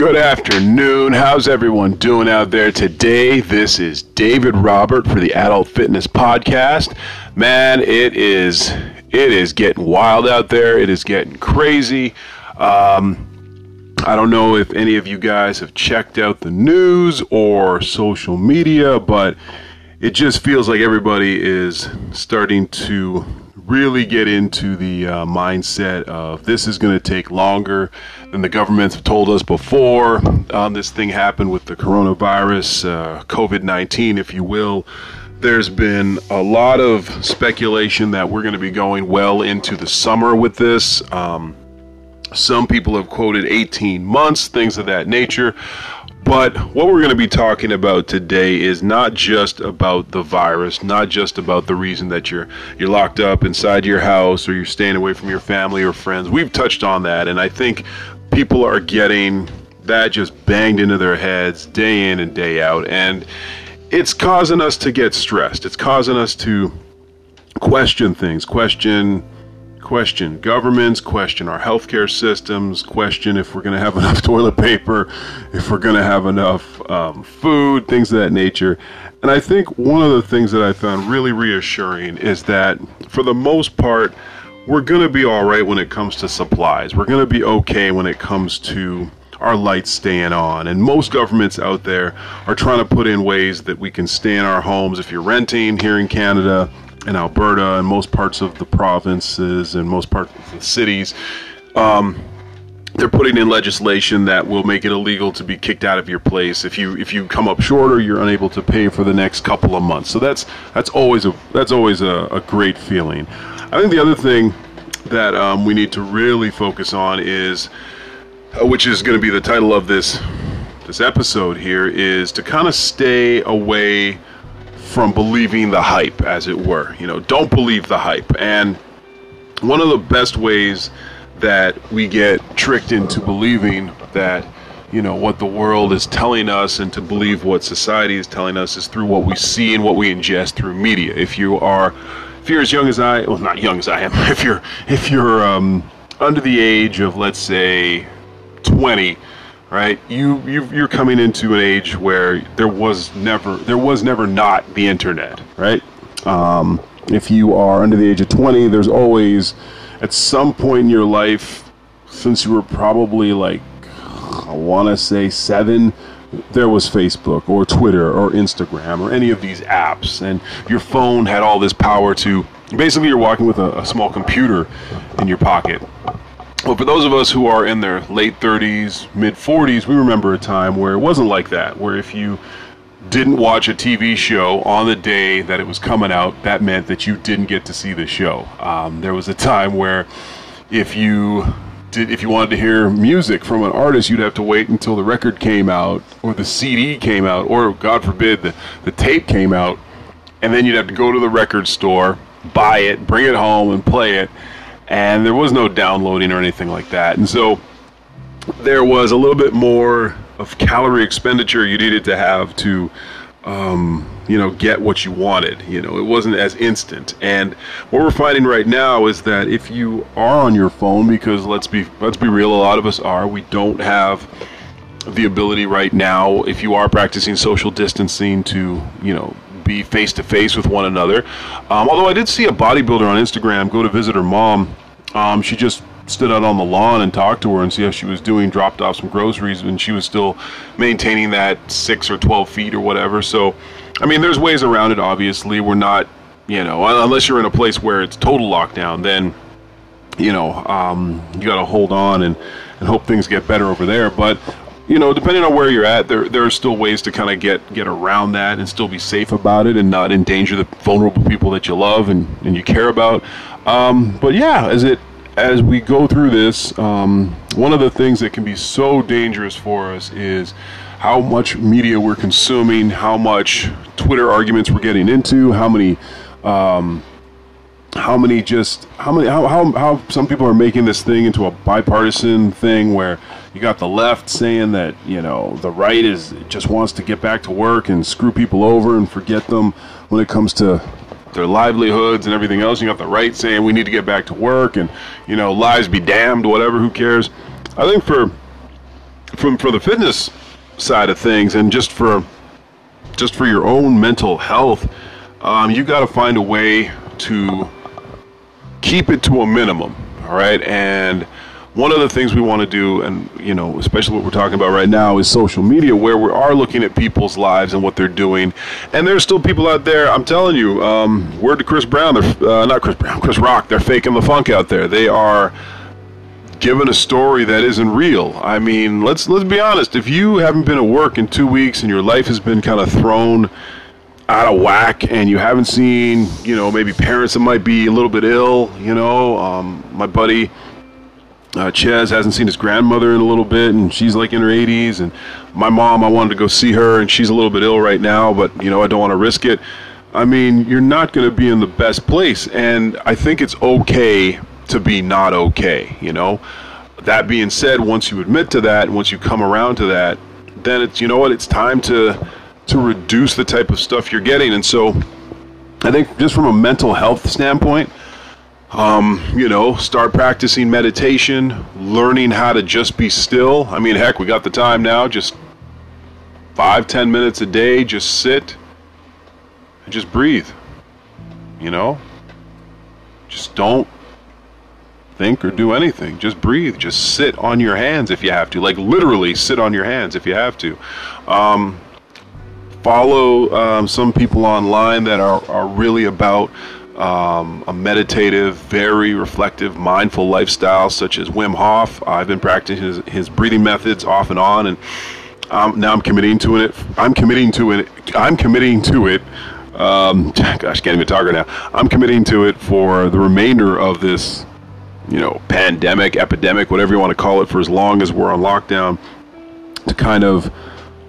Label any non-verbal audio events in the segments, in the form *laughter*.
Good afternoon. How's everyone doing out there today? This is David Robert for the Adult Fitness Podcast. Man, it is it is getting wild out there. It is getting crazy. Um, I don't know if any of you guys have checked out the news or social media, but it just feels like everybody is starting to really get into the uh, mindset of this is going to take longer than the governments have told us before. Um, this thing happened with the coronavirus, uh, COVID 19, if you will. There's been a lot of speculation that we're going to be going well into the summer with this. Um, some people have quoted 18 months, things of that nature. But what we're going to be talking about today is not just about the virus, not just about the reason that you're you're locked up inside your house or you're staying away from your family or friends. We've touched on that and I think people are getting that just banged into their heads day in and day out and it's causing us to get stressed. It's causing us to question things, question question governments, question our healthcare systems, question if we're going to have *laughs* enough toilet paper, if we're going to have enough um, food, things of that nature. And I think one of the things that I found really reassuring is that for the most part, we're going to be all right when it comes to supplies. We're going to be okay when it comes to our lights staying on. And most governments out there are trying to put in ways that we can stay in our homes. If you're renting here in Canada, in Alberta and most parts of the provinces and most parts of the cities, um, they're putting in legislation that will make it illegal to be kicked out of your place if you if you come up short or you're unable to pay for the next couple of months. So that's that's always a that's always a, a great feeling. I think the other thing that um, we need to really focus on is, uh, which is going to be the title of this this episode here, is to kind of stay away from believing the hype, as it were. You know, don't believe the hype. And one of the best ways that we get tricked into believing that you know what the world is telling us and to believe what society is telling us is through what we see and what we ingest through media if you are if you're as young as i well not young as i am *laughs* if you're if you're um, under the age of let's say 20 right? You you you're coming into an age where there was never there was never not the internet, right? Um, if you are under the age of 20, there's always at some point in your life, since you were probably like I want to say seven, there was Facebook or Twitter or Instagram or any of these apps, and your phone had all this power to. Basically, you're walking with a, a small computer in your pocket well, for those of us who are in their late 30s, mid 40s, we remember a time where it wasn't like that, where if you didn't watch a TV show on the day that it was coming out, that meant that you didn't get to see the show. Um, there was a time where if you did, if you wanted to hear music from an artist, you'd have to wait until the record came out, or the CD came out, or God forbid, the, the tape came out, and then you'd have to go to the record store, buy it, bring it home, and play it and there was no downloading or anything like that. And so there was a little bit more of calorie expenditure you needed to have to um, you know get what you wanted you know it wasn't as instant and what we're finding right now is that if you are on your phone because let's be let's be real a lot of us are we don't have the ability right now if you are practicing social distancing to you know be face to face with one another. Um, although I did see a bodybuilder on Instagram go to visit her mom. Um, she just stood out on the lawn and talked to her and see how she was doing, dropped off some groceries, and she was still maintaining that six or 12 feet or whatever. So, I mean, there's ways around it, obviously. We're not, you know, unless you're in a place where it's total lockdown, then, you know, um, you got to hold on and, and hope things get better over there. But you know, depending on where you're at, there there are still ways to kind of get get around that and still be safe about it and not endanger the vulnerable people that you love and, and you care about. Um, but yeah, as it as we go through this, um, one of the things that can be so dangerous for us is how much media we're consuming, how much Twitter arguments we're getting into, how many um, how many just how many how, how how some people are making this thing into a bipartisan thing where you got the left saying that you know the right is just wants to get back to work and screw people over and forget them when it comes to their livelihoods and everything else. You got the right saying we need to get back to work and you know lives be damned, whatever. Who cares? I think for from for the fitness side of things, and just for just for your own mental health, um, you got to find a way to keep it to a minimum. All right, and one of the things we want to do, and you know, especially what we're talking about right now, is social media, where we are looking at people's lives and what they're doing. And there's still people out there. I'm telling you, um, word to Chris Brown, they're uh, not Chris Brown, Chris Rock. They're faking the funk out there. They are giving a story that isn't real. I mean, let's let's be honest. If you haven't been at work in two weeks and your life has been kind of thrown out of whack and you haven't seen, you know, maybe parents that might be a little bit ill, you know, um, my buddy uh, Ches hasn't seen his grandmother in a little bit, and she's like in her 80s. And my mom, I wanted to go see her, and she's a little bit ill right now, but you know I don't want to risk it. I mean, you're not going to be in the best place, and I think it's okay to be not okay. You know. That being said, once you admit to that, once you come around to that, then it's you know what, it's time to to reduce the type of stuff you're getting. And so, I think just from a mental health standpoint um, you know, start practicing meditation, learning how to just be still. I mean, heck, we got the time now. Just five, ten minutes a day, just sit and just breathe. You know, just don't think or do anything. Just breathe. Just sit on your hands if you have to. Like literally sit on your hands if you have to. Um, follow um, some people online that are, are really about um, a meditative, very reflective, mindful lifestyle, such as Wim Hof. I've been practicing his, his breathing methods off and on, and um, now I'm committing to it. I'm committing to it. I'm committing to it. Um, *laughs* gosh, can't even talk right now. I'm committing to it for the remainder of this, you know, pandemic, epidemic, whatever you want to call it, for as long as we're on lockdown, to kind of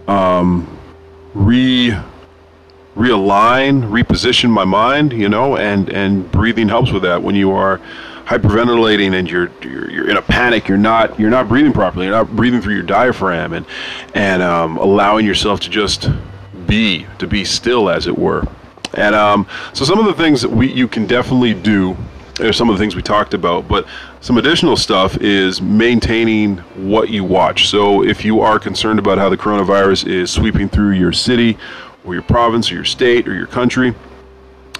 um, re realign, reposition my mind, you know, and and breathing helps with that. When you are hyperventilating and you're, you're you're in a panic, you're not you're not breathing properly. You're not breathing through your diaphragm and and um, allowing yourself to just be to be still, as it were. And um, so some of the things that we you can definitely do are some of the things we talked about, but some additional stuff is maintaining what you watch. So if you are concerned about how the coronavirus is sweeping through your city or your province or your state or your country,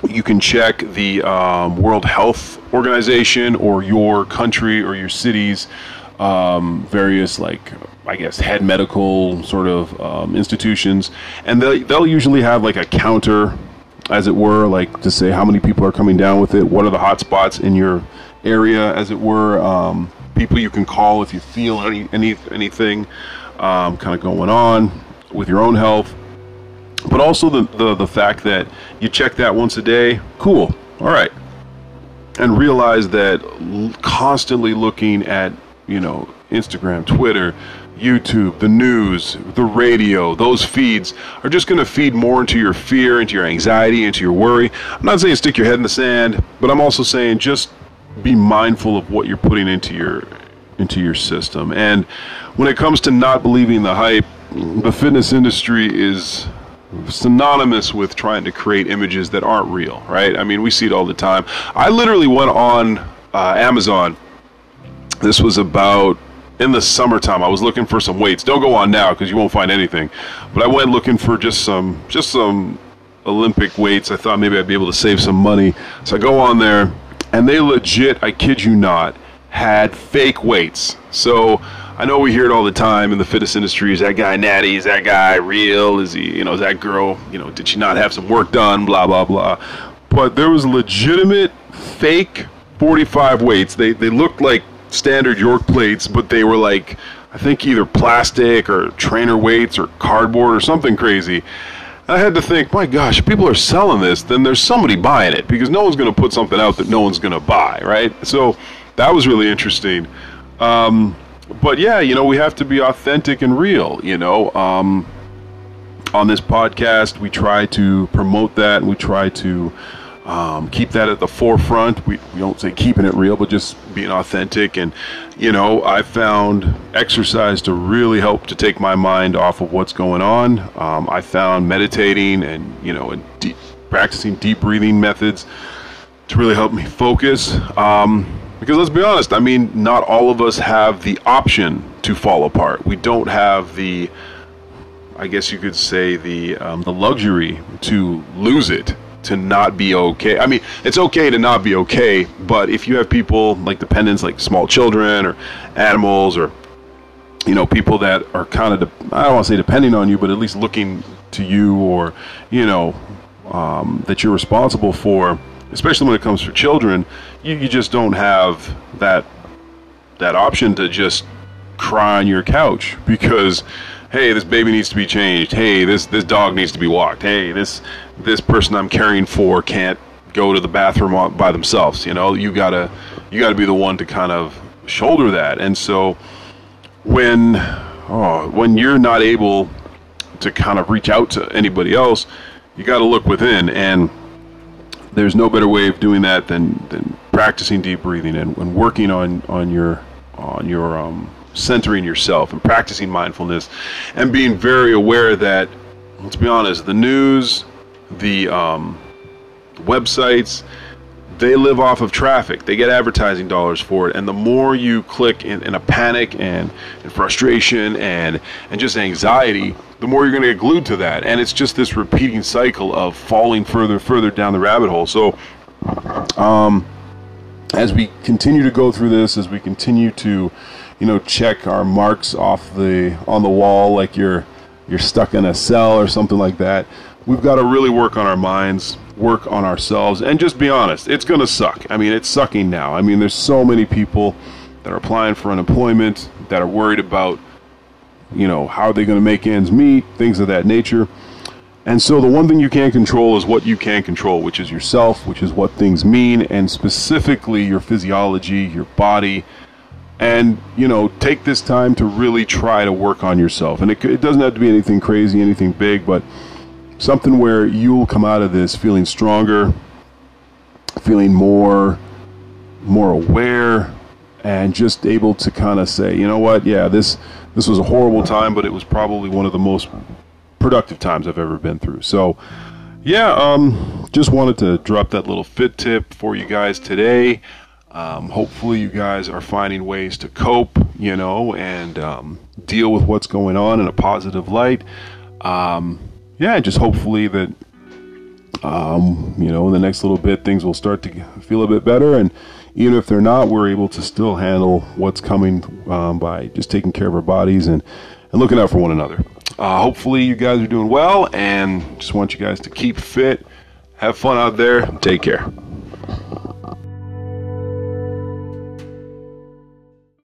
you can check the um, World Health Organization or your country or your city's um, various like I guess head medical sort of um, institutions, and they they'll usually have like a counter, as it were, like to say how many people are coming down with it, what are the hot spots in your area, as it were, um, people you can call if you feel any any anything um, kind of going on with your own health but also the, the, the fact that you check that once a day, cool, all right. And realize that constantly looking at, you know, Instagram, Twitter, YouTube, the news, the radio, those feeds are just going to feed more into your fear, into your anxiety, into your worry. I'm not saying stick your head in the sand, but I'm also saying just be mindful of what you're putting into your into your system. And when it comes to not believing the hype, the fitness industry is synonymous with trying to create images that aren't real, right? I mean, we see it all the time. I literally went on uh, Amazon. This was about in the summertime. I was looking for some weights. Don't go on now because you won't find anything. But I went looking for just some just some Olympic weights. I thought maybe I'd be able to save some money. So I go on there, and they legit, I kid you not, had fake weights. So I know we hear it all the time in the fitness industry. Is that guy natty? Is that guy real? Is he, you know, is that girl, you know, did she not have some work done? Blah, blah, blah. But there was legitimate fake 45 weights. They, they looked like standard York plates, but they were like, I think either plastic or trainer weights or cardboard or something crazy. I had to think, my gosh, if people are selling this, then there's somebody buying it because no one's going to put something out that no one's going to buy, right? So that was really interesting. Um, but yeah, you know, we have to be authentic and real. You know, um, on this podcast, we try to promote that, and we try to um, keep that at the forefront. We, we don't say keeping it real, but just being authentic. And you know, I found exercise to really help to take my mind off of what's going on. Um, I found meditating and you know, and deep, practicing deep breathing methods to really help me focus. Um, because let's be honest, I mean, not all of us have the option to fall apart. We don't have the, I guess you could say, the um, the luxury to lose it, to not be okay. I mean, it's okay to not be okay, but if you have people like dependents, like small children or animals, or you know, people that are kind of, de- I don't want to say depending on you, but at least looking to you, or you know, um, that you're responsible for, especially when it comes to children, you, you just don't have that that option to just cry on your couch because hey this baby needs to be changed. Hey this this dog needs to be walked. Hey this this person i'm caring for can't go to the bathroom by themselves you know? You gotta you gotta be the one to kind of shoulder that. And so when oh, when you're not able to kind of reach out to anybody else you got to look within. And there's no better way of doing that than, than practicing deep breathing and, and working on on your on your um, centering yourself and practicing mindfulness and being very aware that, let's be honest, the news, the um, websites, they live off of traffic. They get advertising dollars for it. And the more you click in, in a panic and, and frustration and, and just anxiety, the more you're going to get glued to that. And it's just this repeating cycle of falling further and further down the rabbit hole. So, um, as we continue to go through this, as we continue to, you know, check our marks off the on the wall, like you're you're stuck in a cell or something like that, we've got to really work on our minds, work on ourselves, and just be honest. It's going to suck. I mean, it's sucking now. I mean, there's so many people that are applying for unemployment that are worried about, you know, how are they going to make ends meet, things of that nature. And so the one thing you can't control is what you can control, which is yourself, which is what things mean, and specifically your physiology, your body. And, you know, take this time to really try to work on yourself. And it, it doesn't have to be anything crazy, anything big, but something where you'll come out of this feeling stronger, feeling more more aware and just able to kind of say, you know what, yeah, this this was a horrible time, but it was probably one of the most productive times I've ever been through. So, yeah, um, just wanted to drop that little fit tip for you guys today. Um, hopefully, you guys are finding ways to cope, you know, and um, deal with what's going on in a positive light. Um, yeah, just hopefully that, um, you know, in the next little bit, things will start to feel a bit better. And even if they're not, we're able to still handle what's coming um, by just taking care of our bodies and, and looking out for one another. Uh, hopefully, you guys are doing well, and just want you guys to keep fit, have fun out there, take care.